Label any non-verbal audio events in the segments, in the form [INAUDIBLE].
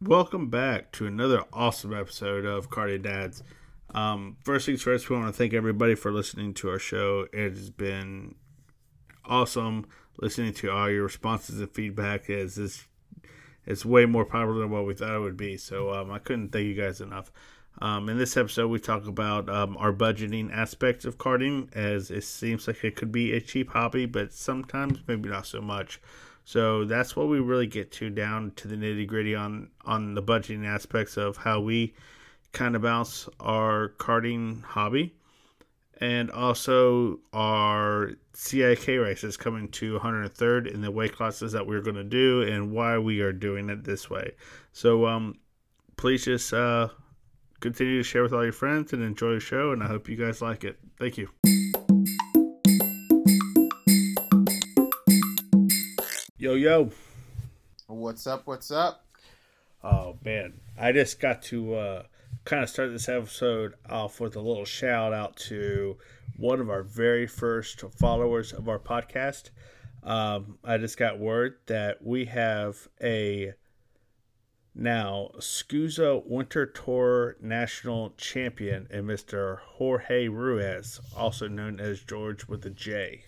Welcome back to another awesome episode of Karting Dads. Um, first things first, we want to thank everybody for listening to our show. It has been awesome listening to all your responses and feedback. As this it's way more popular than what we thought it would be. So um, I couldn't thank you guys enough. Um, in this episode, we talk about um, our budgeting aspects of karting, as it seems like it could be a cheap hobby, but sometimes maybe not so much. So that's what we really get to down to the nitty gritty on on the budgeting aspects of how we kind of balance our karting hobby and also our CIK races coming to 103rd in the weight classes that we're going to do and why we are doing it this way. So um, please just uh, continue to share with all your friends and enjoy the show, and I hope you guys like it. Thank you. Yo, yo. What's up? What's up? Oh, man. I just got to uh, kind of start this episode off with a little shout out to one of our very first followers of our podcast. Um, I just got word that we have a now SKUSA Winter Tour National Champion and Mr. Jorge Ruiz, also known as George with a J.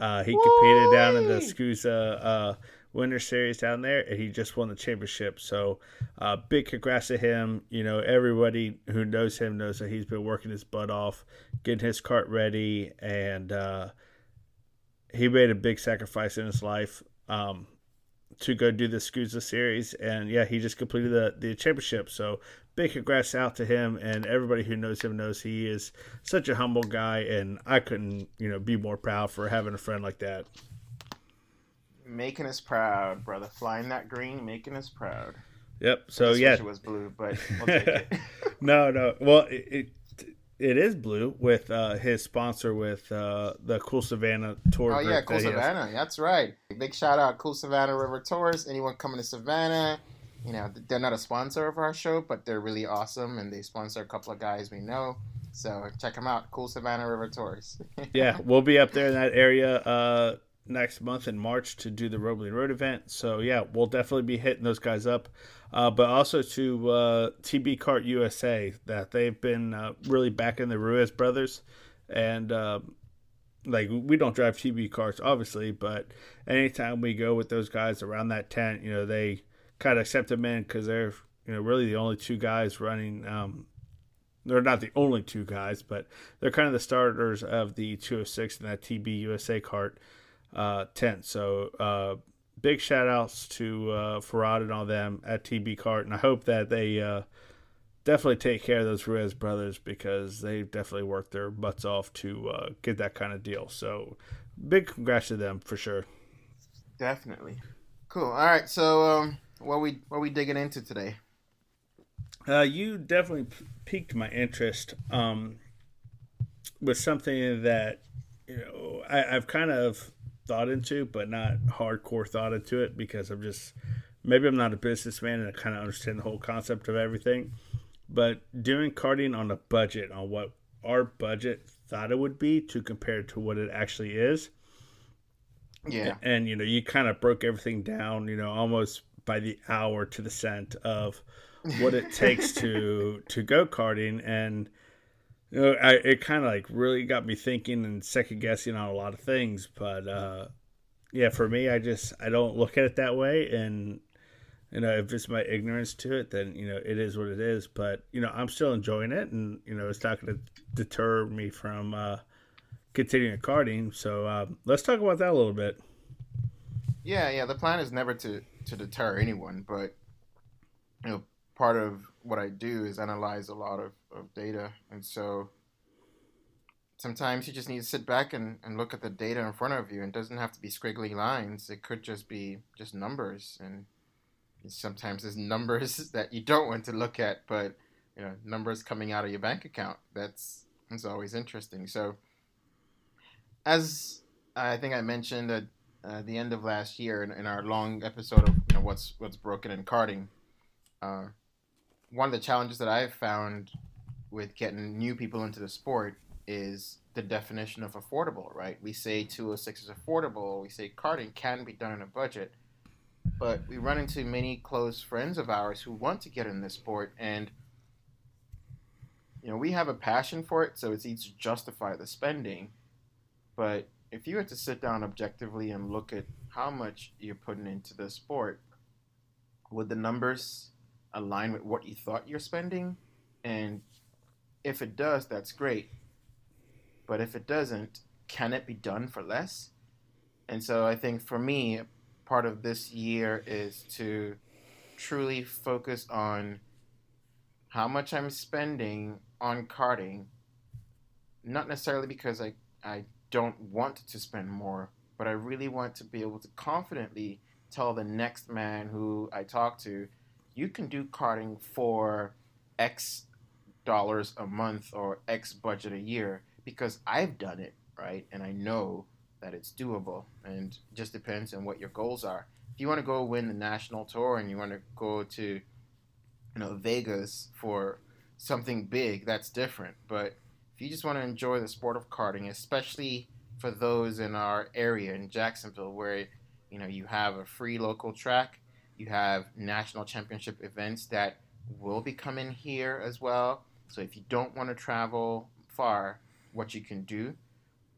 Uh, he competed down in the SKUSA uh, Winter Series down there, and he just won the championship. So, uh, big congrats to him. You know, everybody who knows him knows that he's been working his butt off, getting his cart ready, and uh, he made a big sacrifice in his life um, to go do the SKUSA series. And yeah, he just completed the, the championship. So, big congrats out to him and everybody who knows him knows he is such a humble guy and I couldn't, you know, be more proud for having a friend like that. Making us proud, brother. Flying that green, making us proud. Yep. So yeah, it was blue, but [LAUGHS] we'll [LAUGHS] no, no. Well, it, it, it is blue with uh, his sponsor with uh, the Cool Savannah Tour. Oh yeah, Cool that Savannah. That's right. Big shout out, Cool Savannah River Tours. Anyone coming to Savannah? you know, they're not a sponsor of our show, but they're really awesome and they sponsor a couple of guys we know. So check them out, Cool Savannah River Tours. [LAUGHS] yeah, we'll be up there in that area uh, next month in March to do the Roebling Road event. So yeah, we'll definitely be hitting those guys up. Uh, but also to uh, TB Cart USA, that they've been uh, really backing the Ruiz brothers, and uh, like we don't drive TB carts obviously, but anytime we go with those guys around that tent, you know they kind of accept them in because they're you know really the only two guys running. Um, they're not the only two guys, but they're kind of the starters of the 206 and that TB USA cart uh, tent. So uh, big shout outs to uh, Farad and all them at TB Cart, and I hope that they uh, definitely take care of those Ruiz brothers because they definitely worked their butts off to uh, get that kind of deal. So big congrats to them for sure. Definitely. Cool. All right. So um, what we what we digging into today? Uh, you definitely piqued my interest um, with something that you know I, I've kind of thought into, but not hardcore thought into it because I'm just maybe I'm not a businessman and I kind of understand the whole concept of everything. But doing karting on a budget, on what our budget thought it would be to compare to what it actually is. Yeah. And, you know, you kind of broke everything down, you know, almost by the hour to the cent of what it takes to [LAUGHS] to go karting and you know I, it kind of like really got me thinking and second guessing on a lot of things but uh yeah for me i just i don't look at it that way and you know if it's my ignorance to it then you know it is what it is but you know i'm still enjoying it and you know it's not going to deter me from uh continuing karting so uh, let's talk about that a little bit. Yeah yeah the plan is never to to deter anyone, but you know, part of what I do is analyze a lot of, of data, and so sometimes you just need to sit back and, and look at the data in front of you. It doesn't have to be squiggly lines. It could just be just numbers. And sometimes there's [LAUGHS] numbers that you don't want to look at, but you know, numbers coming out of your bank account. That's that's always interesting. So as I think I mentioned at uh, the end of last year in, in our long episode of you know, what's what's broken in karting, Uh, one of the challenges that I've found with getting new people into the sport is the definition of affordable. Right? We say 206 is affordable. We say karting can be done on a budget. but we run into many close friends of ours who want to get in this sport, and you know we have a passion for it, so it's easy to justify the spending. But if you had to sit down objectively and look at how much you're putting into the sport, would the numbers align with what you thought you're spending? And if it does, that's great. But if it doesn't, can it be done for less? And so I think for me, part of this year is to truly focus on how much I'm spending on karting. Not necessarily because I, I don't want to spend more, but I really want to be able to confidently tell the next man who I talk to, you can do karting for X dollars a month or X budget a year because I've done it, right? And I know that it's doable and just depends on what your goals are. If you want to go win the national tour and you want to go to you know Vegas for something big, that's different. But if you just want to enjoy the sport of karting, especially for those in our area in Jacksonville where you know you have a free local track, you have national championship events that will be coming here as well. So if you don't want to travel far, what you can do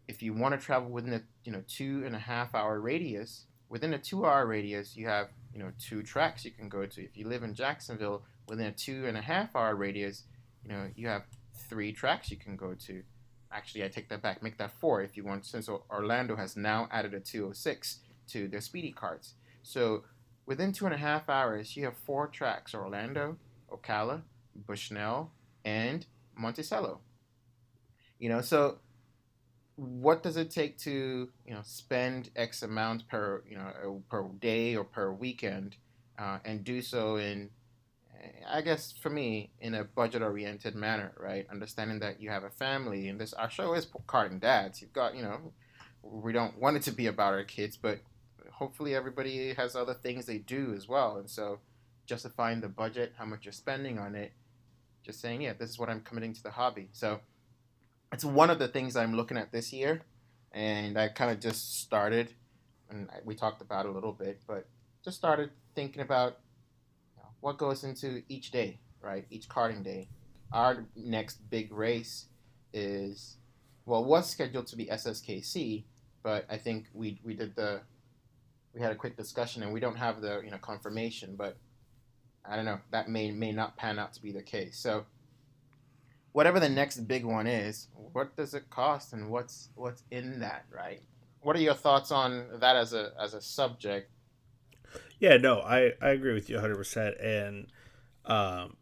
if you want to travel within a you know two and a half hour radius, within a two hour radius, you have you know two tracks you can go to. If you live in Jacksonville, within a two and a half hour radius, you know you have three tracks you can go to. Actually, I take that back. Make that four if you want. Since Orlando has now added a 206 to their speedy carts, so within two and a half hours, you have four tracks: Orlando, Ocala, Bushnell, and Monticello. You know, so what does it take to you know spend X amount per you know per day or per weekend, uh, and do so in, I guess for me, in a budget oriented manner, right? Understanding that you have a family, and this our show is karting dads. You've got you know, we don't want it to be about our kids, but hopefully everybody has other things they do as well, and so justifying the budget, how much you're spending on it, just saying, yeah, this is what I'm committing to the hobby. So it's one of the things I'm looking at this year, and I kind of just started, and we talked about a little bit, but just started thinking about you know, what goes into each day, right? Each karting day. Our next big race is, well, was scheduled to be SSKC, but I think we we did the, we had a quick discussion, and we don't have the you know confirmation, but I don't know that may may not pan out to be the case. So whatever the next big one is, what does it cost and what's what's in that, right? What are your thoughts on that as a as a subject? Yeah, no, I I agree with you 100% and um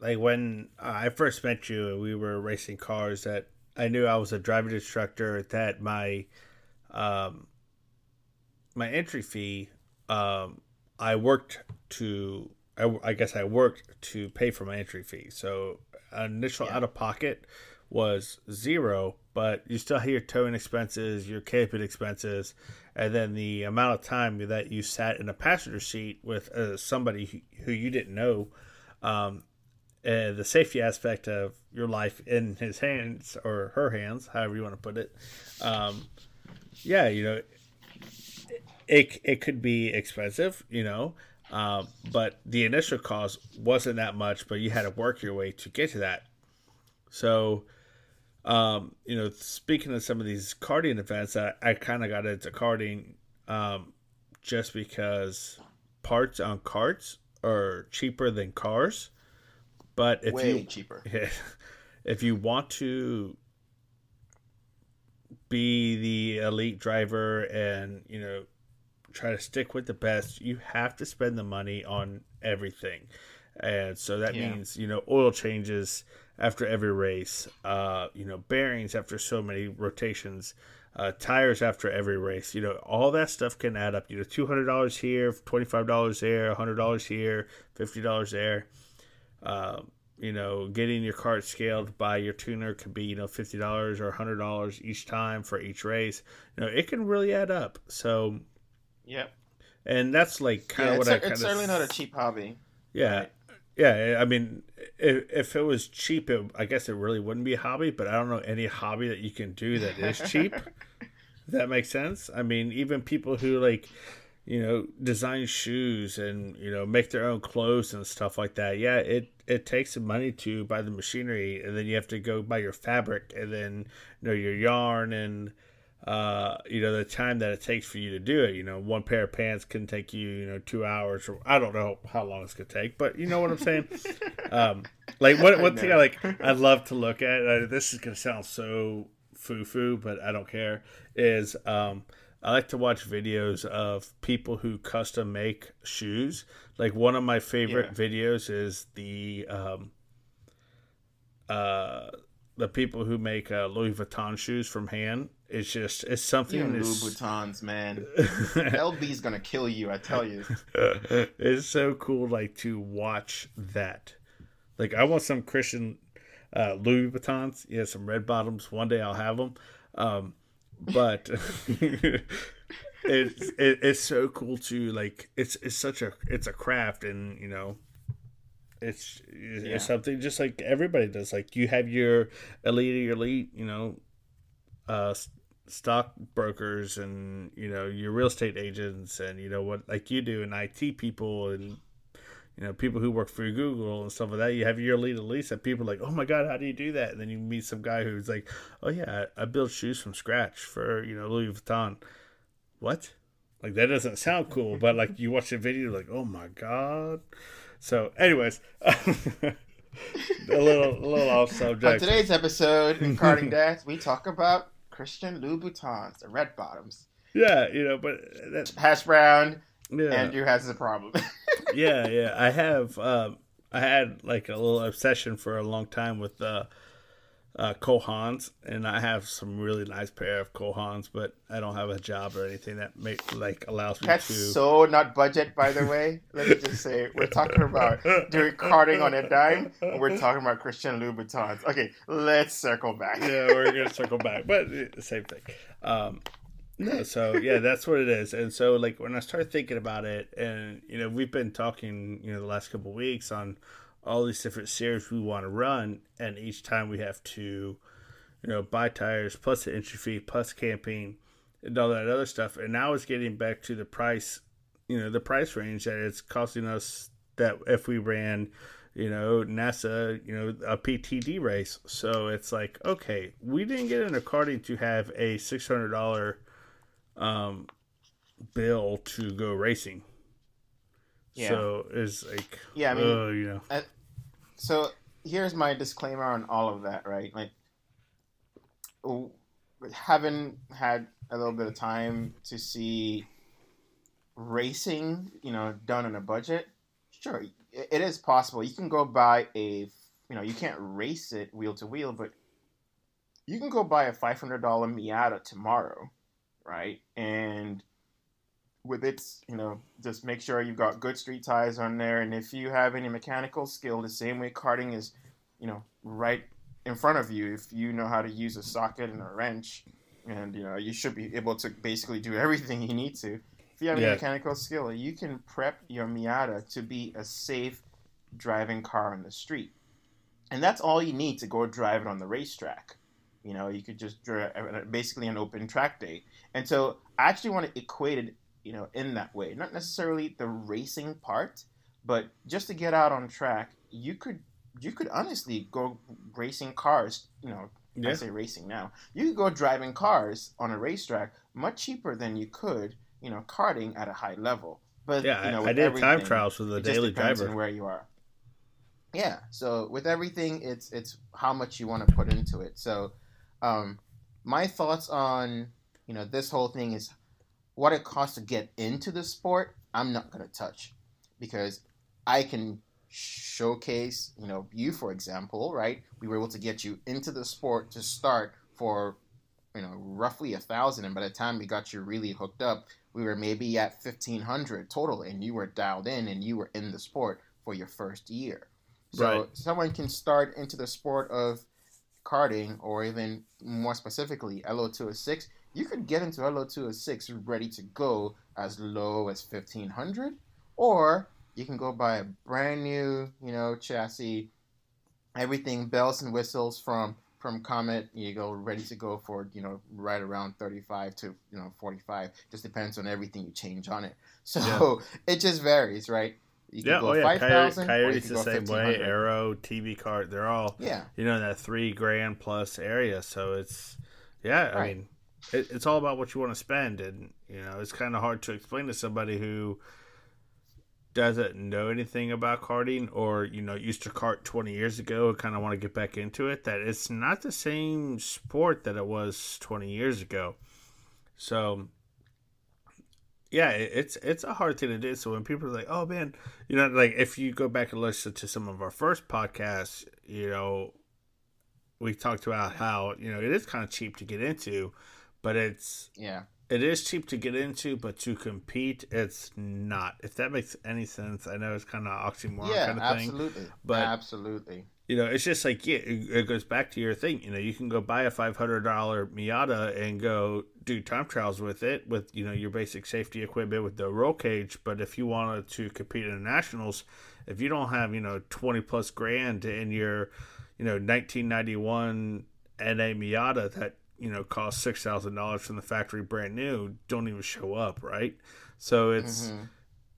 like when I first met you and we were racing cars that I knew I was a driving instructor that my um my entry fee um I worked to I, I guess I worked to pay for my entry fee. So initial yeah. out of pocket was zero, but you still have your towing expenses, your cabin expenses, and then the amount of time that you sat in a passenger seat with uh, somebody who you didn't know, um, the safety aspect of your life in his hands or her hands, however you want to put it. Um, yeah, you know, it, it could be expensive, you know, uh, but the initial cost wasn't that much, but you had to work your way to get to that. So, um, you know, speaking of some of these karting events, I, I kind of got into karting um, just because parts on carts are cheaper than cars. But if way you, cheaper. [LAUGHS] If you want to be the elite driver and you know try to stick with the best, you have to spend the money on everything. And so that yeah. means, you know, oil changes after every race, uh, you know, bearings after so many rotations, uh, tires after every race, you know, all that stuff can add up. You know, $200 here, $25 there, $100 here, $50 there. Uh, you know, getting your cart scaled by your tuner could be, you know, $50 or $100 each time for each race. You know, it can really add up. So, Yep. And that's like kind yeah, of what I kind of. It's certainly not a cheap hobby. Yeah. Right? Yeah, I mean, if, if it was cheap, it, I guess it really wouldn't be a hobby. But I don't know any hobby that you can do that is cheap. [LAUGHS] that makes sense. I mean, even people who like you know, design shoes and you know make their own clothes and stuff like that. Yeah, it it takes some money to buy the machinery, and then you have to go buy your fabric, and then you know your yarn and uh, you know the time that it takes for you to do it. You know, one pair of pants can take you you know two hours, or I don't know how long it's gonna take, but you know what I'm saying. [LAUGHS] um, like one one thing I like I love to look at. Uh, this is gonna sound so foo foo, but I don't care. Is um, I like to watch videos of people who custom make shoes. Like one of my favorite yeah. videos is the um, uh, the people who make uh, Louis Vuitton shoes from hand. It's just it's something. You Louis Vuittons, man. [LAUGHS] LB's gonna kill you. I tell you. [LAUGHS] it's so cool, like to watch that. Like I want some Christian uh, Louis Vuittons. Yeah, some red bottoms. One day I'll have them. Um, but [LAUGHS] it's it, it's so cool to like it's it's such a it's a craft and you know it's it's yeah. something just like everybody does like you have your elite your elite you know uh stock brokers and you know your real estate agents and you know what like you do and IT people and you know, people who work for Google and stuff like that, you have your lead at least, and people are like, oh my God, how do you do that? And then you meet some guy who's like, oh yeah, I, I build shoes from scratch for, you know, Louis Vuitton. What? Like, that doesn't sound cool, [LAUGHS] but like, you watch the video, like, oh my God. So, anyways, [LAUGHS] a little, a little off subject. On today's episode in Karting Dads, we talk about Christian Louboutins, the red bottoms. Yeah, you know, but that... hash brown. Yeah. Andrew has a problem. yeah, yeah. I [LAUGHS] have. Um, I had like a little obsession for a long time with uh, uh, Cole Haans, and I have some really nice pair of Cole Haans, but I don't have a job or anything that make like allows me That's to. so not budget, by the way. Let me just say, we're talking about doing karting on a dime, and we're talking about Christian Louboutins. Okay, let's circle back. yeah, we're gonna circle back, but same thing. Um, no, so yeah, that's what it is. And so like when I started thinking about it and you know, we've been talking, you know, the last couple weeks on all these different series we want to run and each time we have to you know, buy tires plus the entry fee plus camping and all that other stuff. And now it's getting back to the price, you know, the price range that it's costing us that if we ran, you know, NASA, you know, a PTD race. So it's like, okay, we didn't get into karting to have a six hundred dollar um, bill to go racing. Yeah. So it's like, yeah, I mean, uh, you know. I, so here's my disclaimer on all of that, right? Like, having had a little bit of time to see racing, you know, done on a budget, sure, it is possible. You can go buy a, you know, you can't race it wheel to wheel, but you can go buy a $500 Miata tomorrow right? And with its, you know, just make sure you've got good street tires on there. And if you have any mechanical skill, the same way karting is, you know, right in front of you. If you know how to use a socket and a wrench, and you know, you should be able to basically do everything you need to. If you have yeah. any mechanical skill, you can prep your Miata to be a safe driving car on the street. And that's all you need to go drive it on the racetrack. You know, you could just drive basically an open track day. And so I actually want to equate it, you know, in that way. Not necessarily the racing part, but just to get out on track, you could you could honestly go racing cars, you know, yeah. I say racing now. You could go driving cars on a racetrack much cheaper than you could, you know, karting at a high level. But yeah, you know, I did time trials with the daily driver. On where you are. Yeah, so with everything, it's it's how much you want to put into it. So, um, my thoughts on you know, this whole thing is what it costs to get into the sport. I'm not going to touch because I can showcase, you know, you for example, right? We were able to get you into the sport to start for, you know, roughly a thousand, and by the time we got you really hooked up, we were maybe at fifteen hundred total, and you were dialed in, and you were in the sport for your first year. So right. someone can start into the sport of karting, or even more specifically, LO206 you could get into LO206 ready to go as low as 1500 or you can go buy a brand new, you know, chassis, everything bells and whistles from from Comet, you go ready to go for you know right around 35 to you know 45. Just depends on everything you change on it. [LAUGHS] So yeah. it just varies, right? You can yeah, oh yeah, 5, Coyote's the same way. Arrow, TB cart, they're all yeah, you know that three grand plus area. So it's yeah, I right. mean, it, it's all about what you want to spend, and you know it's kind of hard to explain to somebody who doesn't know anything about karting or you know used to kart 20 years ago and kind of want to get back into it that it's not the same sport that it was 20 years ago. So yeah it's it's a hard thing to do. So when people are like oh man you know like if you go back and listen to some of our first podcasts you know we talked about how you know it is kind of cheap to get into but it's yeah it is cheap to get into, but to compete, it's not. If that makes any sense, I know it's kind of oxymoron yeah, kind of absolutely. thing. But absolutely, you know, it's just like yeah, it, goes back to your thing. You know, you can go buy a five hundred dollar Miata and go do time trials with it with you know your basic safety equipment with the roll cage. But if you wanted to compete in the nationals, if you don't have you know twenty plus grand in your you know nineteen ninety one NA Miata that you know cost six thousand dollars from the factory brand new don't even show up, right? So it's mm-hmm.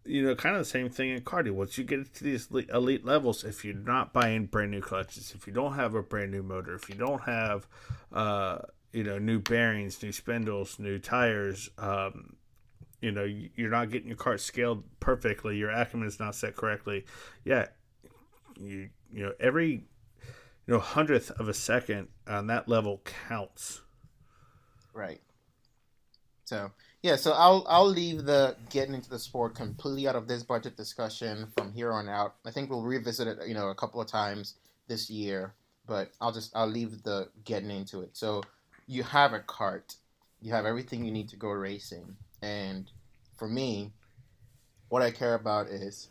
you know kind of the same thing in karting. Once you get to these elite levels, if you're not buying brand new clutches, if you don't have a brand new motor, if you don't have uh, you know new bearings, new spindles, new tires, um, you know you're not getting your cart scaled perfectly, your Ackermann is not set correctly. Yeah, you you know every you know hundredth of a second on that level counts Right. So yeah, so I'll I'll leave the getting into the sport completely out of this budget discussion from here on out. I think we'll revisit it, you know, a couple of times this year, but I'll just I'll leave the getting into it. So you have a cart, you have everything you need to go racing, and for me, what I care about is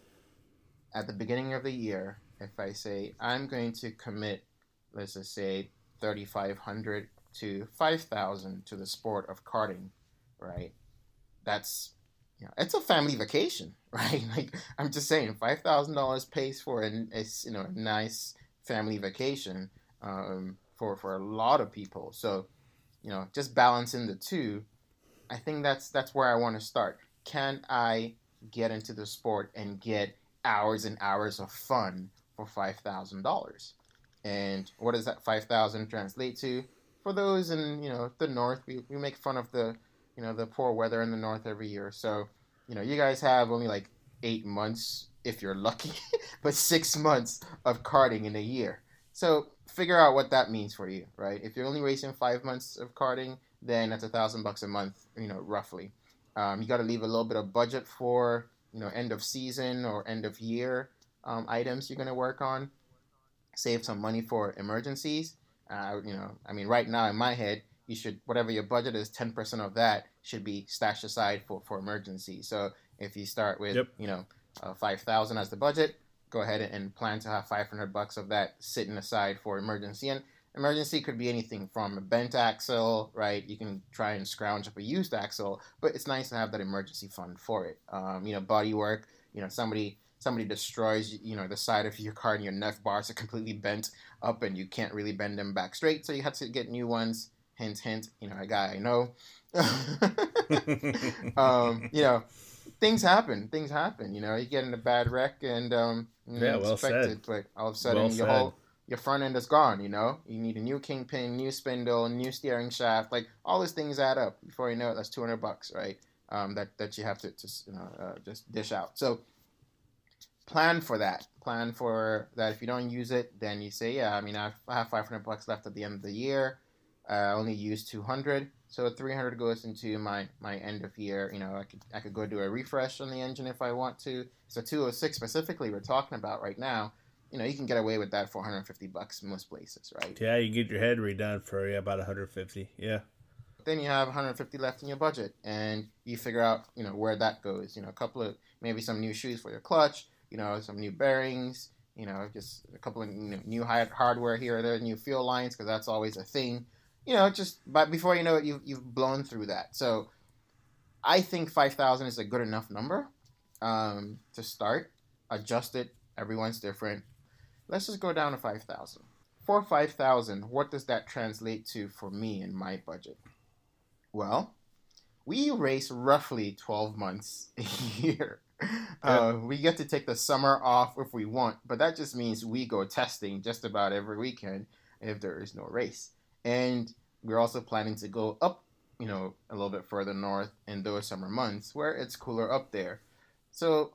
at the beginning of the year, if I say I'm going to commit, let's just say thirty five hundred to 5000 to the sport of karting, right? That's you know, it's a family vacation, [LAUGHS] right? Like I'm just saying, five thousand dollars pays for a, a, you know a nice family vacation um, for for a lot of people. So, you know, just balancing the two, I think that's that's where I want to start. Can I get into the sport and get hours and hours of fun for five thousand dollars? And what does that five thousand translate to? For those in you know the north, we, we make fun of the you know the poor weather in the north every year. So you know you guys have only like eight months if you're lucky, [LAUGHS] but six months of karting in a year. So figure out what that means for you, right? If you're only racing five months of karting, then that's a thousand bucks a month, you know, roughly. Um, you got to leave a little bit of budget for you know end of season or end of year um, items you're going to work on. Save some money for emergencies. Uh, you know, I mean, right now in my head, you should whatever your budget is, ten percent of that should be stashed aside for for emergencies. So if you start with yep. you know uh, five thousand as the budget, go ahead and plan to have five hundred bucks of that sitting aside for emergency. And emergency could be anything from a bent axle, right? You can try and scrounge up a used axle, but it's nice to have that emergency fund for it. Um, you know, body work. You know, somebody somebody destroys you know the side of your car and your neck bars are completely bent up and you can't really bend them back straight so you have to get new ones. Hint hint you know a guy i know. [LAUGHS] [LAUGHS] Um, you know things happen things happen you know you get in a bad wreck and um yeah well said. but all of a sudden well your said. whole your front end is gone you know? You need a new kingpin new spindle new steering shaft like all these things add up. Before you know it that's 200 bucks right? Um, that, that you have to just you know uh, just dish out. So plan for that. Plan for that. If you don't use it, then you say, yeah, I mean, I have 500 bucks left at the end of the year. I only used 200, so 300 goes into my my end of year. You know, I could I could go do a refresh on the engine if I want to. So 206 specifically, we're talking about right now. You know, you can get away with that for 150 bucks most places, right? Yeah, you get your head redone for yeah, about 150. Yeah. Then you have 150 left in your budget, and you figure out you know where that goes. You know, a couple of maybe some new shoes for your clutch you know, some new bearings, you know, just a couple of new hardware here or there, new fuel lines, because that's always a thing. You know, just but before you know it, you've, you've blown through that. So I think 5,000 is a good enough number um, to start. Adjust it. Everyone's different. Let's just go down to 5,000. For five thousand, what does that translate to for me in my budget? Well, we race roughly 12 months [LAUGHS] a year. Uh, we get to take the summer off if we want, but that just means we go testing just about every weekend if there is no race. And we're also planning to go up, you know, a little bit further north in those summer months where it's cooler up there. So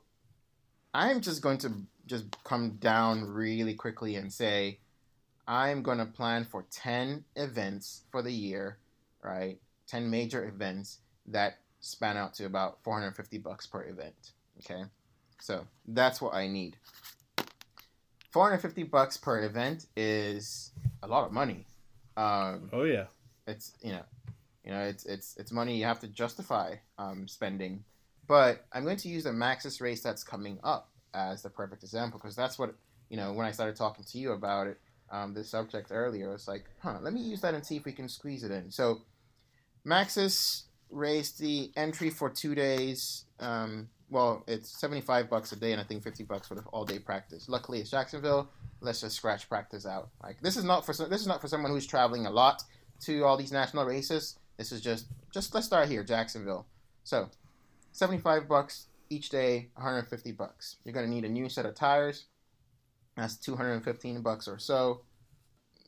I'm just going to just come down really quickly and say I'm going to plan for 10 events for the year, right? 10 major events that span out to about 450 bucks per event. Okay, so that's what I need. 450 bucks per event is a lot of money. Um, oh yeah, it's you know, you know, it's it's it's money you have to justify um, spending. But I'm going to use the Maxxis race that's coming up as the perfect example because that's what you know when I started talking to you about it, um, this subject earlier. It's like, huh, let me use that and see if we can squeeze it in. So, Maxxis raised the entry for two days. Um, well, it's 75 bucks a day and I think 50 bucks for the all day practice. Luckily, it's Jacksonville. Let's just scratch practice out. Like this is not for this is not for someone who's traveling a lot to all these national races. This is just just let's start here, Jacksonville. So, 75 bucks each day, 150 bucks. You're to need a new set of tires. That's 215 bucks or so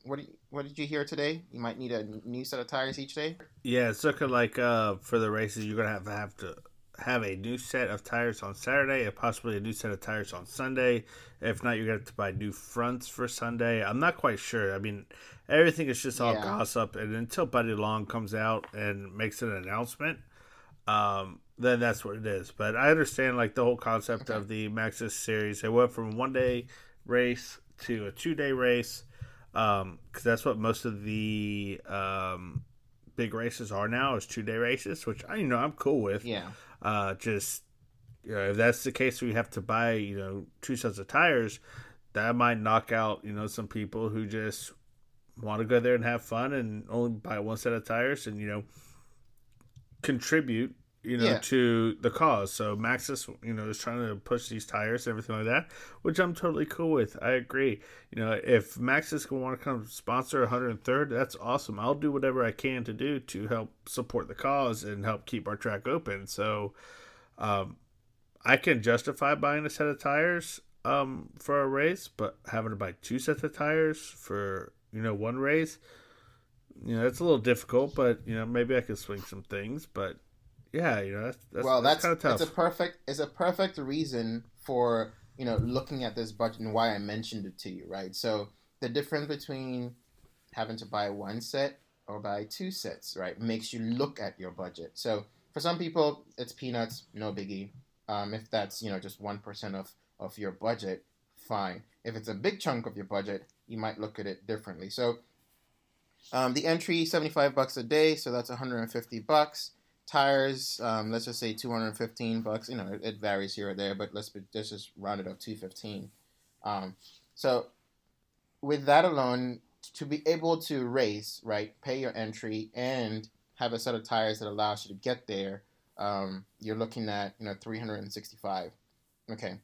what do you, what did you hear today? You might need a new set of tires each day. Yeah, it's looking like uh, for the races you're gonna have to have to have a new set of tires on Saturday and possibly a new set of tires on Sunday. If not, you're gonna have to buy new fronts for Sunday. I'm not quite sure. I mean, everything is just all yeah. gossip, and until Buddy Long comes out and makes an announcement, um, then that's what it is. But I understand like the whole concept okay. of the Maxxis series. It went from one day race to a two day race because um, that's what most of the um, big races are now is two day races, which I you know I'm cool with. Yeah. Uh, just you know, if that's the case, we have to buy you know two sets of tires. That might knock out you know some people who just want to go there and have fun and only buy one set of tires and you know contribute you know, yeah. to the cause. So Maxxis, you know, is trying to push these tires and everything like that, which I'm totally cool with. I agree. You know, if Maxxis can want to come sponsor 103rd, that's awesome. I'll do whatever I can to do to help support the cause and help keep our track open. So, um, I can justify buying a set of tires um, for a race, but having to buy two sets of tires for you know one race, you know, it's a little difficult. But you know, maybe I could swing some things. But yeah, you know, that's, that's well, that's, that's kind of tough. It's a perfect, it's a perfect reason for you know looking at this budget and why I mentioned it to you, right? So the difference between having to buy one set or buy two sets, right, makes you look at your budget. So for some people, it's peanuts, no biggie. Um, if that's you know just one percent of of your budget, fine. If it's a big chunk of your budget, you might look at it differently. So um, the entry, 75 bucks a day, so that's 150 bucks tires um, let's just say 215 bucks you know it, it, varies here or there but let's, let's just round it up 215 um, so with that alone to be able to race right pay your entry and have a set of tires that allows you to get there um, you're looking at you know 365 okay.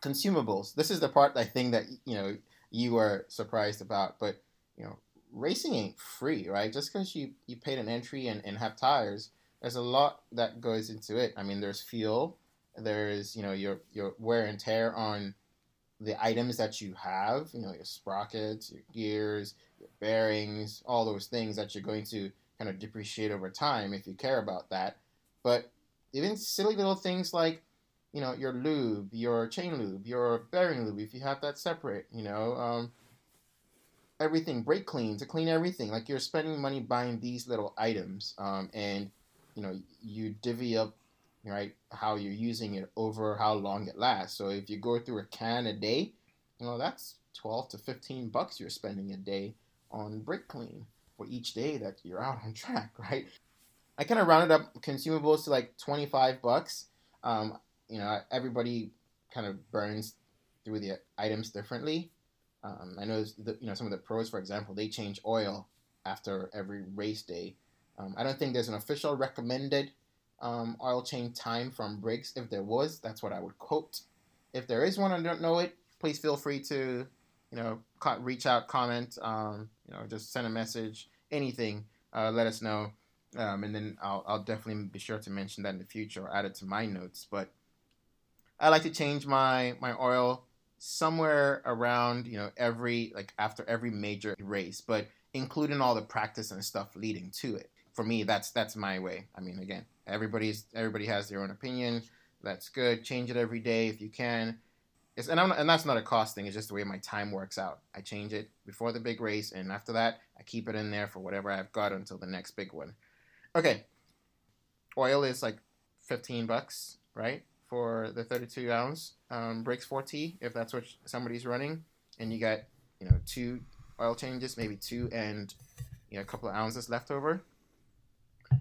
Consumables. This is the part i think that you know you are surprised about but you know racing ain't free right? Just because you you paid an entry and, and have tires there's a lot that goes into it. I mean, there's fuel, there's you know your your wear and tear on the items that you have, you know, your sprockets, your gears, your bearings, all those things that you're going to kind of depreciate over time if you care about that. But even silly little things like, you know, your lube, your chain lube, your bearing lube, if you have that separate, you know, um, everything, brake clean to clean everything. Like you're spending money buying these little items, um, and you know you divvy up right how you're using it over how long it lasts. So if you go through a can a day, you know that's 12 to 15 bucks you're spending a day on brake clean for each day that you're out on [LAUGHS] track, right? I kind of rounded up consumables to like 25 bucks. Um, you know, everybody kind of burns through the items differently. Um, I know, the, you know, some of the pros, for example, they change oil after every race day. Um, I don't think there's an official recommended um, oil change time from Briggs. If there was, that's what I would quote. If there is one and don't know it, please feel free to you know, reach out, comment, um, you know, just send a message, anything. Uh, let us know, um, and then I'll, I'll definitely be sure to mention that in the future or add it to my notes. But I like to change my my oil somewhere around you know every like after every major race, but including all the practice and stuff leading to it. For me, that's that's my way. I mean, again, everybody's everybody has their own opinion. That's good. Change it every day if you can. It's, and I'm, and that's not a cost thing. It's just the way my time works out. I change it before the big race, and after that, I keep it in there for whatever I've got until the next big one. Okay, oil is like 15 bucks, right, for the 32 ounce um, Briggs 4T if that's what somebody's running, and you got you know two oil changes, maybe two and you know a couple of ounces left over.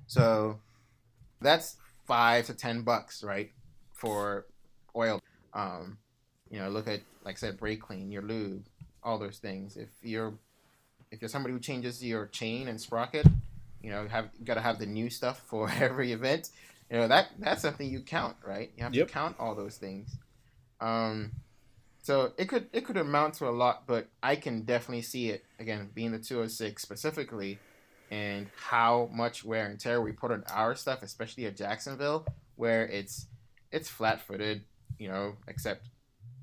So that's five to ten bucks, right, for oil. Um, you know, look at like I said, brake clean, your lube, all those things. If you're if you're somebody who changes your chain and sprocket, you know, have got to have the new stuff [LAUGHS] for every event. You know that that's something you count, right? You have yep. to count all those things. Um, so it could it could amount to a lot, but I can definitely see it again being the 206 specifically, and how much wear and tear we put on our stuff, especially at Jacksonville, where it's it's flat footed, you know, except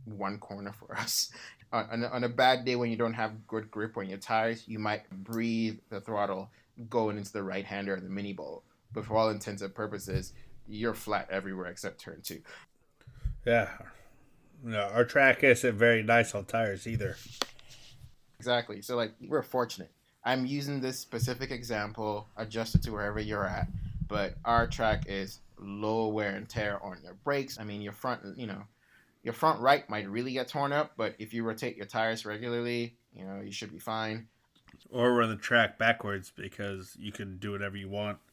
one corner for [LAUGHS] us. on, on a bad day when you don't have good grip on your tires, you might breathe the throttle going into the right hander of the mini bowl. But for all intents and purposes, you're flat everywhere except turn two. Yeah, no, our track isn't very nice on tires either. Exactly. So like we're fortunate. I'm using this specific example adjusted to wherever you're at, but our track is low wear and tear on your brakes. I mean, your front, you know, your front right might really get torn up, but if you rotate your tires regularly, you know, you should be fine. Or run the track backwards because you can do whatever you want. [LAUGHS]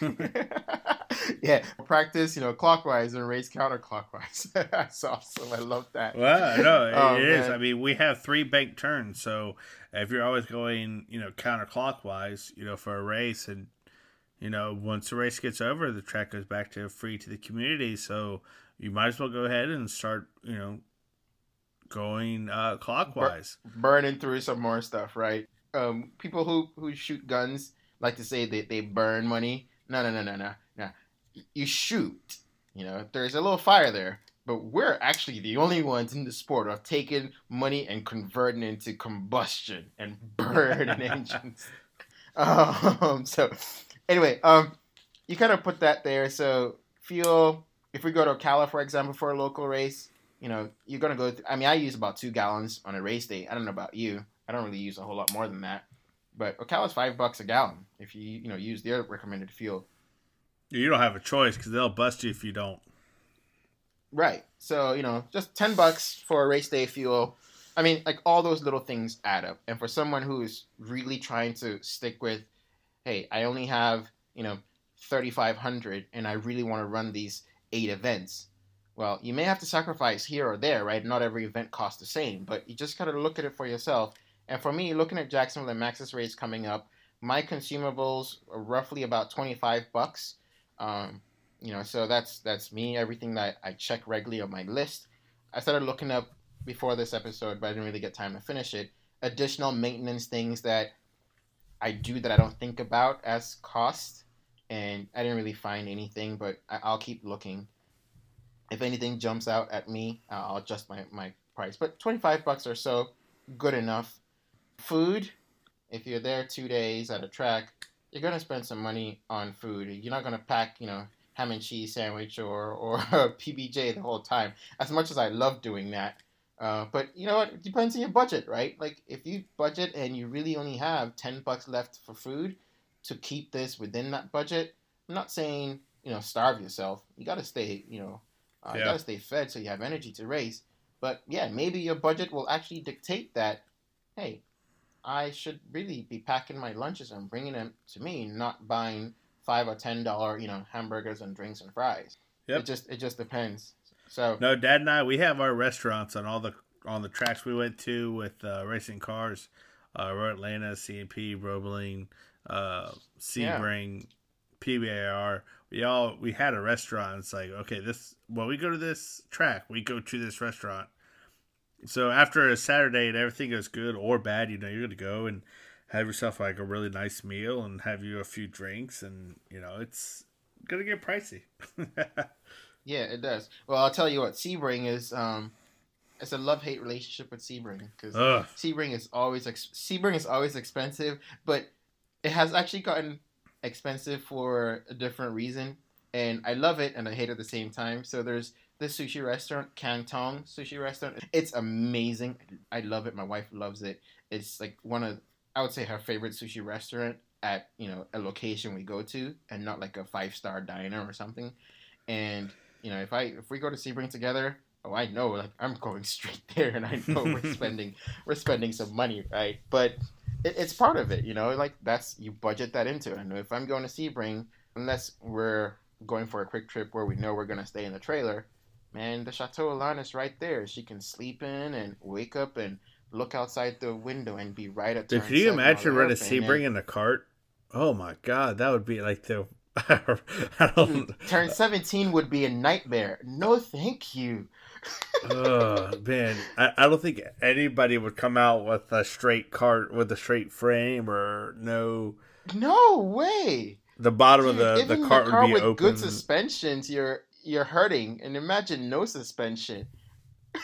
[LAUGHS] [LAUGHS] yeah, practice, you know, clockwise and race counterclockwise. [LAUGHS] That's awesome. I love that. Well, no, it, oh, it is. I mean, we have three bank turns, so if you're always going, you know, counterclockwise, you know, for a race, and you know, once the race gets over, the track goes back to free to the community. So you might as well go ahead and start, you know, going uh, clockwise, Bur- burning through some more stuff, right? Um, people who who shoot guns like to say that they burn money. No, no, no, no, no you shoot. You know, there's a little fire there, but we're actually the only ones in the sport of taking money and converting it into combustion and [LAUGHS] burning engines. [LAUGHS] Um, so anyway, um, you kind of put that there. So fuel. If we go to Ocala, for example, for a local race, you know, you're gonna go. Th- I mean, I use about two gallons on a race day. I don't know about you. I don't really use a whole lot more than that. But Ocala's five bucks a gallon if you you know use their recommended fuel. You don't have a choice because they'll bust you if you don't. Right. So you know, just ten bucks for a race day fuel. I mean, like all those little things add up. And for someone who is really trying to stick with, hey, I only have you know thirty five hundred, and I really want to run these eight events. Well, you may have to sacrifice here or there, right? Not every event costs the same, but you just gotta look at it for yourself. And for me, looking at Jacksonville and Maxxis race coming up, my consumables are roughly about twenty five bucks um, you know, so that's that's me. Everything that I check regularly on my list. I started looking up before this episode, but I didn't really get time to finish it. Additional maintenance things that I do that I don't think about as cost, and I didn't really find anything. But I, will keep looking. If anything jumps out at me, I'll adjust my my price. But twenty five bucks or so, good enough. Food, if you're there two days at a track, you're gonna spend some money on food. You're not gonna pack, you know, ham and cheese sandwich or or [LAUGHS] PBJ the whole time. As much as I love doing that, uh, but you know what? It depends on your budget, right? Like if you budget and you really only have ten bucks left for food to keep this within that budget, I'm not saying you know starve yourself. You gotta stay, you know, uh, yeah. you gotta stay fed so you have energy to race. But yeah, maybe your budget will actually dictate that. Hey, I should really be packing my lunches and bringing them to me, not buying five or ten dollar, you know, hamburgers and drinks and fries. Yep. It just it just depends. So no, Dad and I we have our restaurants on all the on the tracks we went to with uh, racing cars, uh, Road Atlanta, CMP, Roebling, uh, Sebring, yeah. PBAR. We all we had a restaurant. It's like okay, this when we go to this track, we go to this restaurant, So after a Saturday and everything goes good or bad, you know, you're gonna go and have yourself like a really nice meal and have you a few drinks, and you know, it's gonna get pricey. [LAUGHS] yeah, it does. Well, I'll tell you what, Sebring is um, it's a love hate relationship with Sebring because Sebring is always ex- Sebring is always expensive, but it has actually gotten expensive for a different reason, and I love it and I hate it at the same time. So there's the sushi restaurant, Canton Sushi Restaurant. It's amazing. I love it. My wife loves it. It's like one of I would say her favorite sushi restaurant at you know a location we go to, and not like a five star diner or something. And you know if I if we go to Sebring together, oh I know like I'm going [LAUGHS] straight there, and I know we're [LAUGHS] spending we're spending some money, right? But it, it's part of it, you know. Like that's you budget that into it. Know if I'm going to Sebring, unless we're going for a quick trip where we know we're gonna stay in the trailer, man, the Chateau Elan is right there. She can sleep in and wake up and look outside the window and be right at. Dude, could you imagine running Sebring in a cart? Oh my god, that would be like the. [LAUGHS] I don't. Turn seventeen would be a nightmare. No, thank you. oh [LAUGHS] man, I, I don't think anybody would come out with a straight cart with a straight frame or no. No way. The bottom Dude, of the the cart the car would be with open. good suspensions. You're you're hurting, and imagine no suspension. [LAUGHS]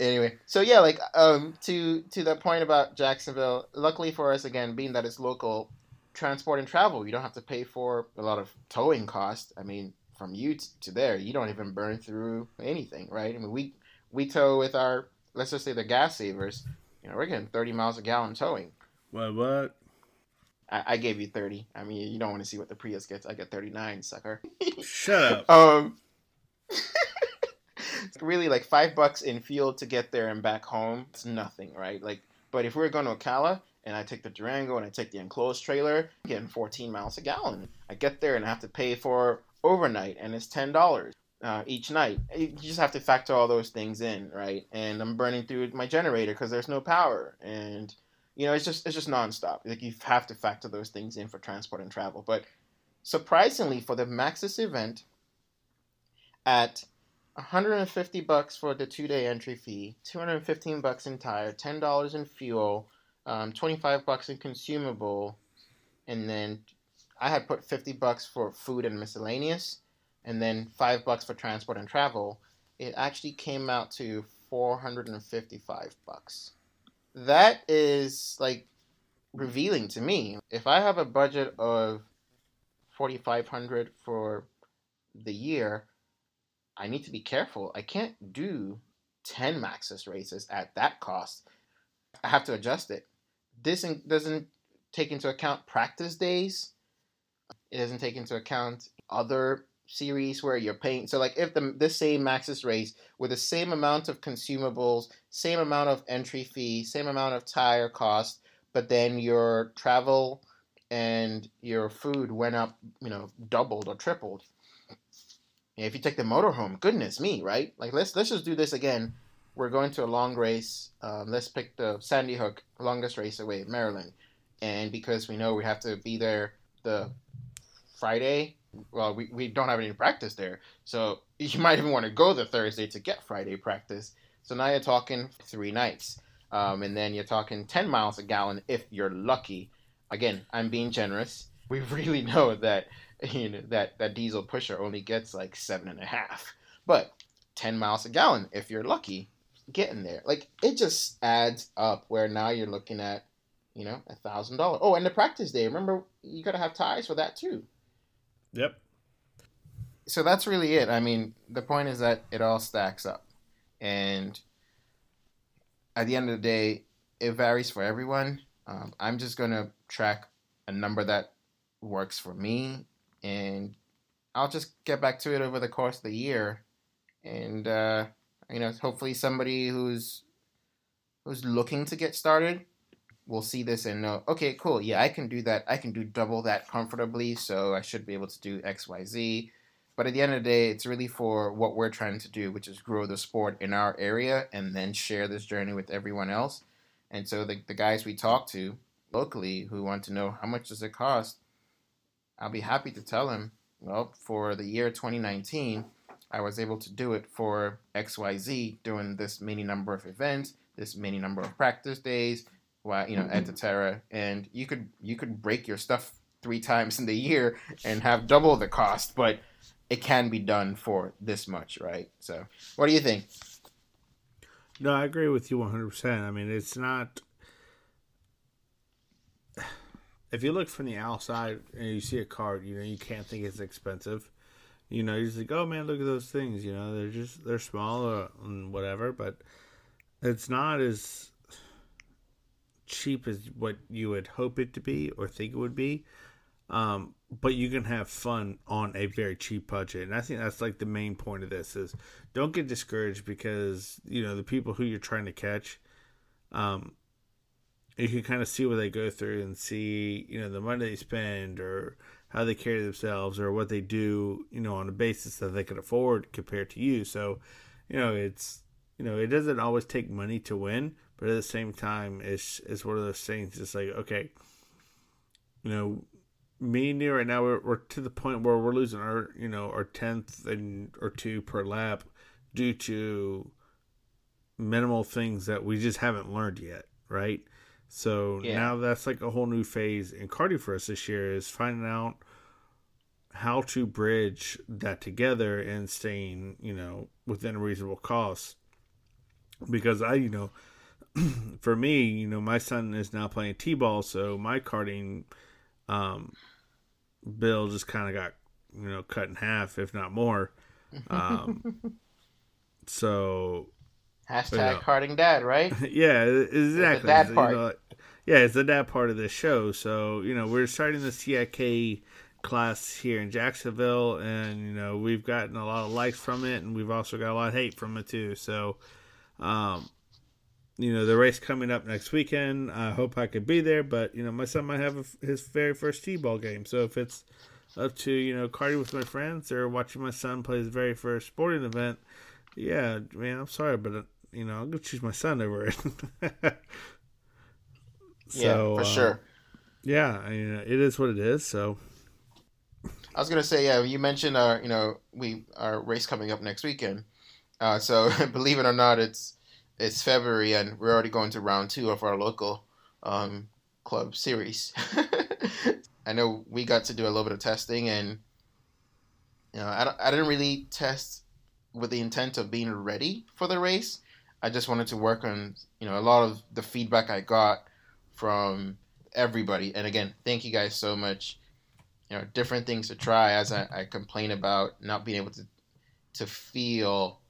anyway, so yeah, like um to to the point about Jacksonville. Luckily for us, again, being that it's local, transport and travel, you don't have to pay for a lot of towing costs. I mean, from you t- to there, you don't even burn through anything, right? I mean, we we tow with our let's just say the gas savers. You know, we're getting thirty miles a gallon towing. What what? I, I gave you thirty. I mean, you don't want to see what the Prius gets. I get thirty nine, sucker. Shut up. [LAUGHS] Um. [LAUGHS] really like five bucks in fuel to get there and back home. It's nothing, right? Like, but if we are going to Ocala and I take the Durango and I take the enclosed trailer, I'm getting 14 miles a gallon. I get there and I have to pay for overnight, and it's ten dollars. Uh, each night. You just have to factor all those things in, right? And I'm burning through my generator because there's no power, and you know it's just it's just nonstop. Like you have to factor those things in for transport and travel. But surprisingly, for the Maxxis event, at 150 bucks for the two day entry fee, 215 bucks in tire, ten dollars in fuel, um, 25 bucks in consumable, and then I had put 50 bucks for food and miscellaneous, and then five bucks for transport and travel. It actually came out to 455 bucks. That is like revealing to me. If I have a budget of 4500 for the year, I need to be careful. I can't do 10 Maxxis races at that cost. I have to adjust it. This doesn't take into account practice days. It doesn't take into account other series where you're paying. So, like, if the this same Maxxis race with the same amount of consumables, same amount of entry fee, same amount of tire cost, but then your travel and your food went up, you know, doubled or tripled if you take the motorhome, goodness me, right? Like let's let's just do this again. We're going to a long race. Um, let's pick the Sandy Hook longest race away, Maryland, and because we know we have to be there the Friday. Well, we, we don't have any practice there, so [LAUGHS] you might even want to go the Thursday to get Friday practice. So now you're talking three nights, um, and then you're talking ten miles a gallon if you're lucky. Again, I'm being generous. [LAUGHS] We really know that [LAUGHS] you know that that diesel pusher only gets like seven and a half, but ten miles a gallon if you're lucky, getting there. Like it just adds up. Where now you're looking at, you know, a thousand dollars. Oh, and the practice day. Remember, you gotta have ties for that too. Yep. So that's really it. I mean, the point is that it all stacks up, and at the end of the day, it varies for everyone. Um, I'm just gonna track a number that works for me and I'll just get back to it over the course of the year, and uh, you know, hopefully somebody who's who's looking to get started will see this and know, okay, cool, yeah, I can do that. I can do double that comfortably, so I should be able to do X, Y, Z. But at the end of the day, it's really for what we're trying to do, which is grow the sport in our area and then share this journey with everyone else. And so the, the guys we talk to locally who want to know how much does it cost, I'll be happy to tell him, well, for the year 2019, I was able to do it for XYZ doing this many number of events, this many number of practice days, you know mm-hmm. at the Terra, and you could you could break your stuff three times in the year and have double the cost, but it can be done for this much, right? So, what do you think? No, I agree with you 100%. I mean, it's not. [SIGHS] If you look from the outside and you see a card, you know, you can't think it's expensive. You know, you just like, oh man, look at those things. You know, they're just, they're small or, and whatever, but it's not as cheap as what you would hope it to be or think it would be. Um, but you can have fun on a very cheap budget, and I think that's like the main point of this is don't get discouraged because you know the people who you're trying to catch, um, you can kind of see what they go through and see you know the money they spend or how they carry themselves or what they do you know on a basis that they can afford compared to you. So, you know it's you know it doesn't always take money to win, but at the same time, it's it's one of those things. It's like okay, you know me and you right now we're, we're to the point where we're losing our you know our tenth and or two per lap due to minimal things that we just haven't learned yet, right? So yeah. now that's like a whole new phase in karting for us this year is finding out how to bridge that together and staying, you know, within a reasonable cost. Because I, you know, [CLEARS THROAT] for me, you know, my son is now playing t-ball, so my karting um, bill just kind of got you know cut in half, if not more. Um, [LAUGHS] so hashtag you know, Karting Dad, right? [LAUGHS] yeah, exactly. dad part. You know, yeah, it's the dad part of this show. So you know we're starting the CIK class here in Jacksonville, and you know we've gotten a lot of likes from it, and we've also got a lot of hate from it too. So, um, you know the race coming up next weekend. I hope I could be there, but you know my son might have a, his very first t-ball game. So if it's up to you know karting with my friends or watching my son play his very first sporting event, yeah, man, I'm sorry, but uh, you know I'm gonna choose my son over it. so, [LAUGHS] yeah, for uh, sure. Yeah, I mean, it is what it is. So. I was gonna say, yeah. You mentioned our, you know, we our race coming up next weekend. Uh, so [LAUGHS] believe it or not, it's it's February and we're already going to round two of our local um, club series. [LAUGHS] I know we got to do a little bit of testing, and you know, I, I didn't really test with the intent of being ready for the race. I just wanted to work on you know a lot of the feedback I got from everybody. And again, thank you guys so much. You know, different things to try as I, I complain about not being able to to feel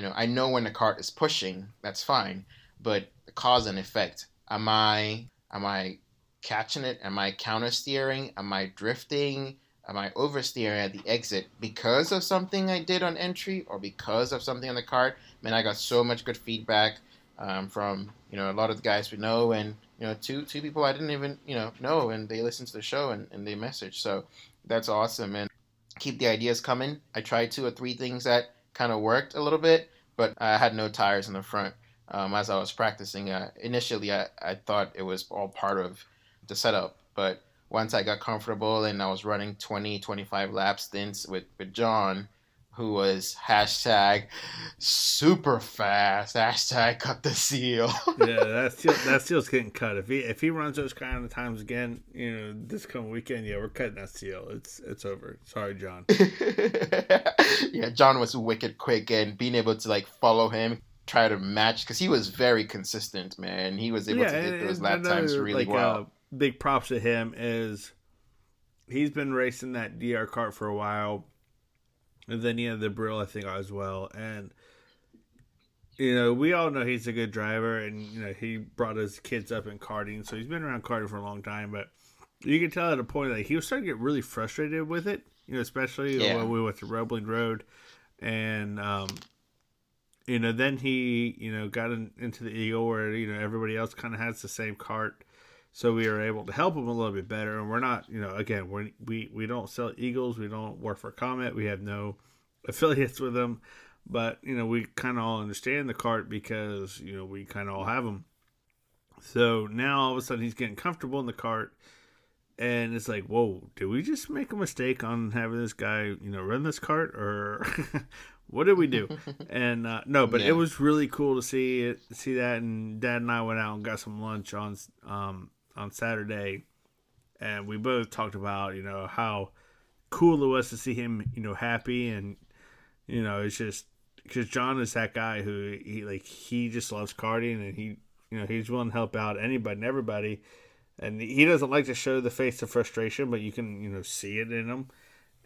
you know, I know when the cart is pushing, that's fine, but cause and effect. Am I am I catching it? Am I counter steering? Am I drifting? Am I oversteering at the exit because of something I did on entry or because of something on the cart? Man, I got so much good feedback um, from you know a lot of the guys we know and you know two two people I didn't even you know know and they listened to the show and, and they message. So that's awesome and keep the ideas coming. I tried two or three things that kind of worked a little bit, but I had no tires in the front. Um, as I was practicing, uh, initially I, I thought it was all part of the setup, but once I got comfortable and I was running 20, 25 lap stints with, with John, who was hashtag super fast, hashtag cut the seal. yeah, that [LAUGHS] seal that seal's getting cut. If he if he runs those kind of times again, you know, this coming weekend, yeah, we're cutting that seal. It's it's over. Sorry, John. [LAUGHS] yeah, John was wicked quick and being able to like follow him, try to match because he was very consistent, man. He was able yeah, to get those lap times really like, well. Uh, big props to him is he's been racing that DR cart for a while and then you have the Birel, I think, as well. And you know, we all know he's a good driver, and you know he brought his kids up in karting, so he's been around karting for a long time. But you can tell at a point that he was starting to get really frustrated with it. You know, especially yeah. when we went to Roebling Road, and um, you know, then he you know got in, into the Eagle where you know everybody else kind of has the same cart so we are able to help them a little bit better. And we're not, you know, again, we we we don't sell Eagles, we don't work for Comet, we have no affiliates with them, but you know, we kind of all understand the cart because you know we kind of all have them. So now all of a sudden he's getting comfortable in the cart, and it's like, whoa, did we just make a mistake on having this guy, you know, run this cart, or [LAUGHS] what did we do? [LAUGHS] and uh, no, but yeah. it was really cool to see it, see that. And Dad and I went out and got some lunch on um, on Saturday, and we both talked about you know how cool it was to see him, you know, happy, and you know, it's just because John is that guy who he like he just loves karting, and he you know he's willing to help out anybody and everybody and he doesn't like to show the face of frustration, but you can you know see it in him.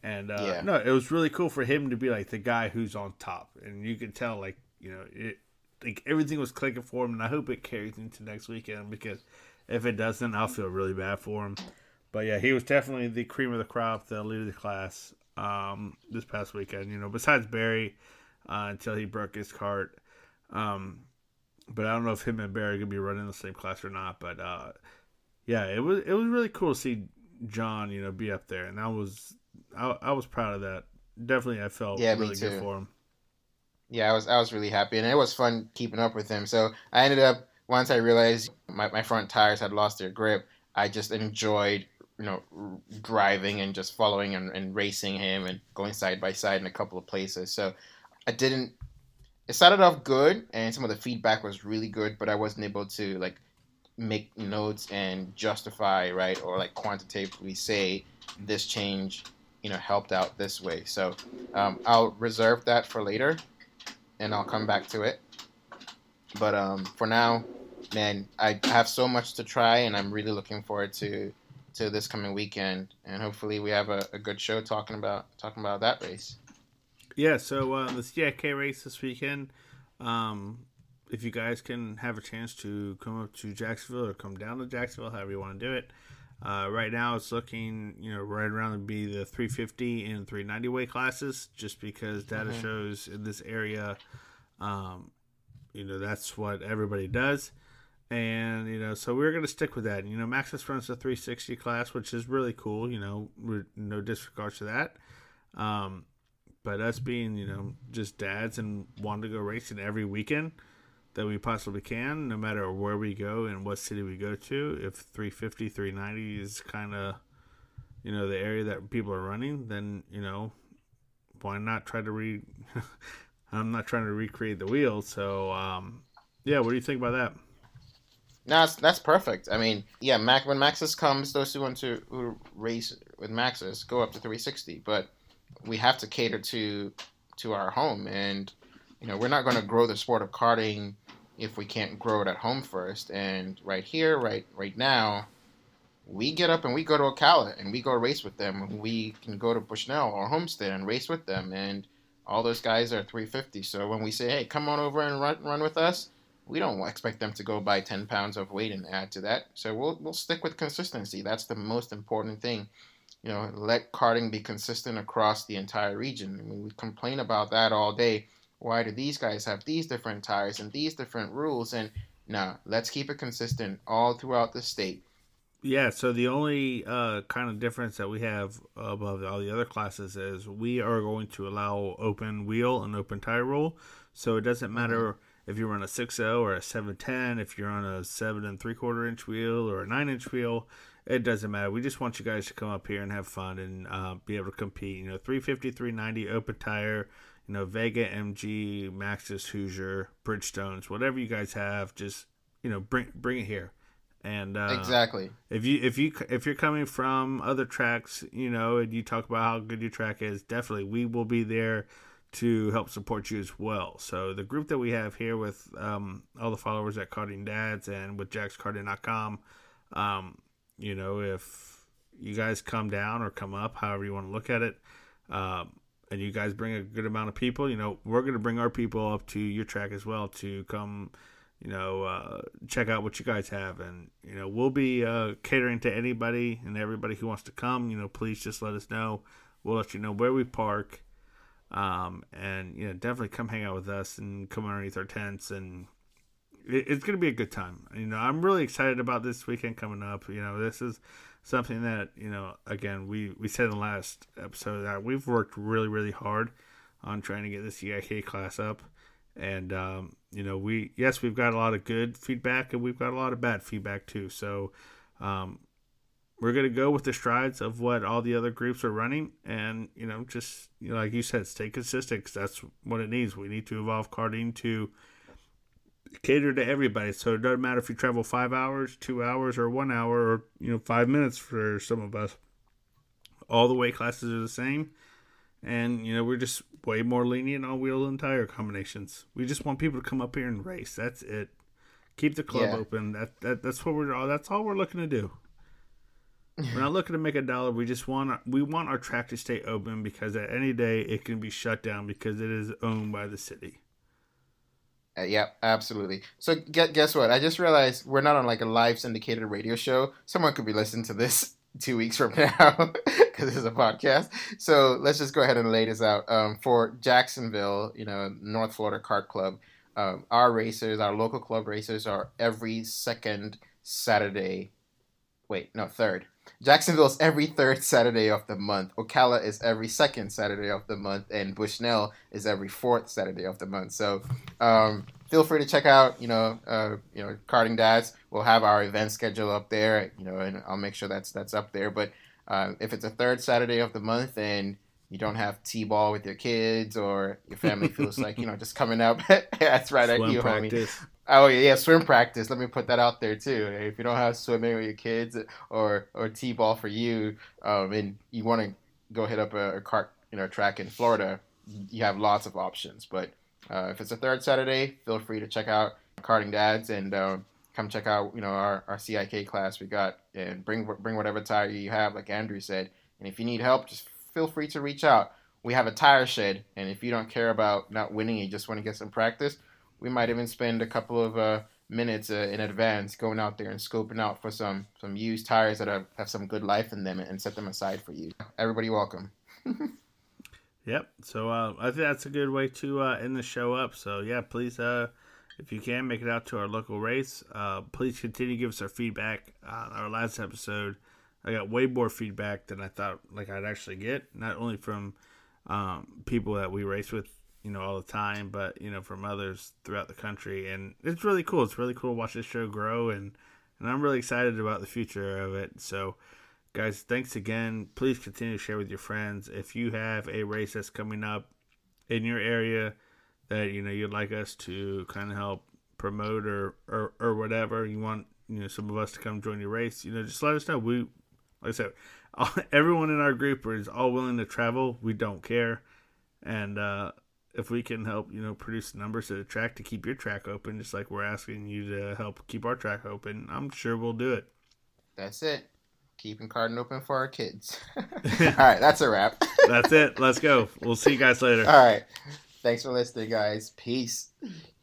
And uh, yeah. no, it was really cool for him to be like the guy who's on top, and you could tell like you know it like everything was clicking for him, and I hope it carries into next weekend because if it doesn't, I'll feel really bad for him. But yeah, he was definitely the cream of the crop, the leader of the class um, this past weekend. You know, besides Barry, uh, until he broke his cart. Um, but I don't know if him and Barry are gonna be running the same class or not. But uh, yeah, it was it was really cool to see John, you know, be up there, and I was I, I was proud of that. Definitely, I felt yeah, really good for him. Yeah, I was I was really happy, and it was fun keeping up with him. So I ended up once I realized my, my front tires had lost their grip, I just enjoyed you know driving and just following and, and racing him and going side by side in a couple of places. So I didn't. It started off good, and some of the feedback was really good, but I wasn't able to like make notes and justify right or like quantitatively say this change you know helped out this way so um, i'll reserve that for later and i'll come back to it but um, for now man i have so much to try and i'm really looking forward to to this coming weekend and hopefully we have a, a good show talking about talking about that race yeah so uh, the CIK race this weekend um, if you guys can have a chance to come up to Jacksonville or come down to Jacksonville, however you want to do it. Uh, right now, it's looking, you know, right around to be the 350 and 390 weight classes, just because data mm-hmm. shows in this area, um, you know, that's what everybody does. And, you know, so we're going to stick with that. You know, Maxxis runs the 360 class, which is really cool, you know, no disregards to that. Um, but us being, you know, just dads and wanting to go racing every weekend, that we possibly can, no matter where we go and what city we go to. If 350, 390 is kind of, you know, the area that people are running, then, you know, why not try to re. [LAUGHS] I'm not trying to recreate the wheel. So, um, yeah, what do you think about that? No, that's, that's perfect. I mean, yeah, Mac when Maxxis comes, those who want to who race with Maxxis go up to 360, but we have to cater to to our home, and you know, we're not going to grow the sport of karting if we can't grow it at home first. And right here, right right now, we get up and we go to Ocala and we go race with them. We can go to Bushnell or Homestead and race with them. And all those guys are 350. So when we say, hey, come on over and run, run with us, we don't expect them to go buy 10 pounds of weight and add to that. So we'll, we'll stick with consistency. That's the most important thing. You know, let karting be consistent across the entire region. I mean, we complain about that all day why do these guys have these different tires and these different rules? And now let's keep it consistent all throughout the state. Yeah, so the only uh, kind of difference that we have above all the other classes is we are going to allow open wheel and open tire rule. So it doesn't mm-hmm. matter if you run a 6.0 or a 710, if you're on a 7 and 3 quarter inch wheel or a 9 inch wheel, it doesn't matter. We just want you guys to come up here and have fun and uh, be able to compete. You know, 350, 390, open tire, you know, Vega MG, Maxxis Hoosier, Bridgestones, whatever you guys have, just you know, bring bring it here. And uh, exactly, if you if you if you're coming from other tracks, you know, and you talk about how good your track is, definitely we will be there to help support you as well. So the group that we have here with um, all the followers at Karting Dads and with JacksKarting.com, um, you know, if you guys come down or come up, however you want to look at it, um, and you guys bring a good amount of people, you know, we're going to bring our people up to your track as well to come, you know, uh, check out what you guys have. And, you know, we'll be uh, catering to anybody and everybody who wants to come. You know, please just let us know. We'll let you know where we park. Um, and, you know, definitely come hang out with us and come underneath our tents. And it, it's going to be a good time. You know, I'm really excited about this weekend coming up. You know, this is something that you know again we we said in the last episode that we've worked really really hard on trying to get this CIK class up and um, you know we yes we've got a lot of good feedback and we've got a lot of bad feedback too so um, we're gonna go with the strides of what all the other groups are running, and you know, just you know, like you said, stay consistent because that's what it needs. We need to evolve karting to cater to everybody. So it doesn't matter if you travel five hours, two hours, or one hour, or you know, five minutes for some of us. All the weight classes are the same, and you know, we're just way more lenient on wheel and tire combinations. We just want people to come up here and race. That's it. Keep the club Yeah. open. That, that that's what we're all. That's all we're looking to do. We're not looking to make a dollar. We just want our, we want our track to stay open because at any day it can be shut down because it is owned by the city. Uh, yeah, absolutely. So get, guess what? I just realized we're not on like a live syndicated radio show. Someone could be listening to this [LAUGHS] two weeks from now [LAUGHS] because it's a podcast. So let's just go ahead and lay this out. Um, for Jacksonville, you know, North Florida Kart Club, um, our racers, our local club racers, are every second Saturday. Wait, no, third. Jacksonville's every third Saturday of the month. Ocala is every second Saturday of the month, and Bushnell is every fourth Saturday of the month. So, um, feel free to check out, you know, uh, you know, Karting Dads. We'll have our event schedule up there, you know, and I'll make sure that's that's up there. But uh, if it's a third Saturday of the month and you don't have t-ball with your kids, or your family feels like you know just coming out, [LAUGHS] that's right at Swim you, homie. Oh yeah, yeah, swim practice. Let me put that out there too. If you don't have swimming with your kids or or t-ball for you, um, and you want to go hit up a, a cart, you know, track in Florida, you have lots of options. But uh, if it's a third Saturday, feel free to check out Karting Dads and um, come check out you know our, our CIK class we got and bring bring whatever tire you have, like Andrew said. And if you need help, just feel free to reach out. We have a tire shed, and if you don't care about not winning, you just want to get some practice we might even spend a couple of uh, minutes uh, in advance going out there and scoping out for some some used tires that have, have some good life in them and set them aside for you. Everybody welcome. [LAUGHS] Yep. So uh, I think that's a good way to uh, end the show up. So yeah, please, uh, if you can, make it out to our local race. Uh, please continue to give us our feedback. on our last episode, I got way more feedback than I thought like I'd actually get. Not only from um, people that we race with, you know, all the time, but you know, from others throughout the country. And it's really cool. It's really cool to watch this show grow, and and I'm really excited about the future of it. So guys thanks again please continue to share with your friends if you have a race that's coming up in your area that you know you'd like us to kind of help promote or, or or whatever you want you know some of us to come join your race you know just let us know we like i said [LAUGHS] everyone in our group is all willing to travel we don't care and uh if we can help you know produce numbers to a track to keep your track open just like we're asking you to help keep our track open i'm sure we'll do it That's it. Keeping Karting open for our kids. [LAUGHS] [LAUGHS] All right, that's a wrap. that's it let's go we'll see you guys later All right. Thanks for listening, guys. Peace. [LAUGHS]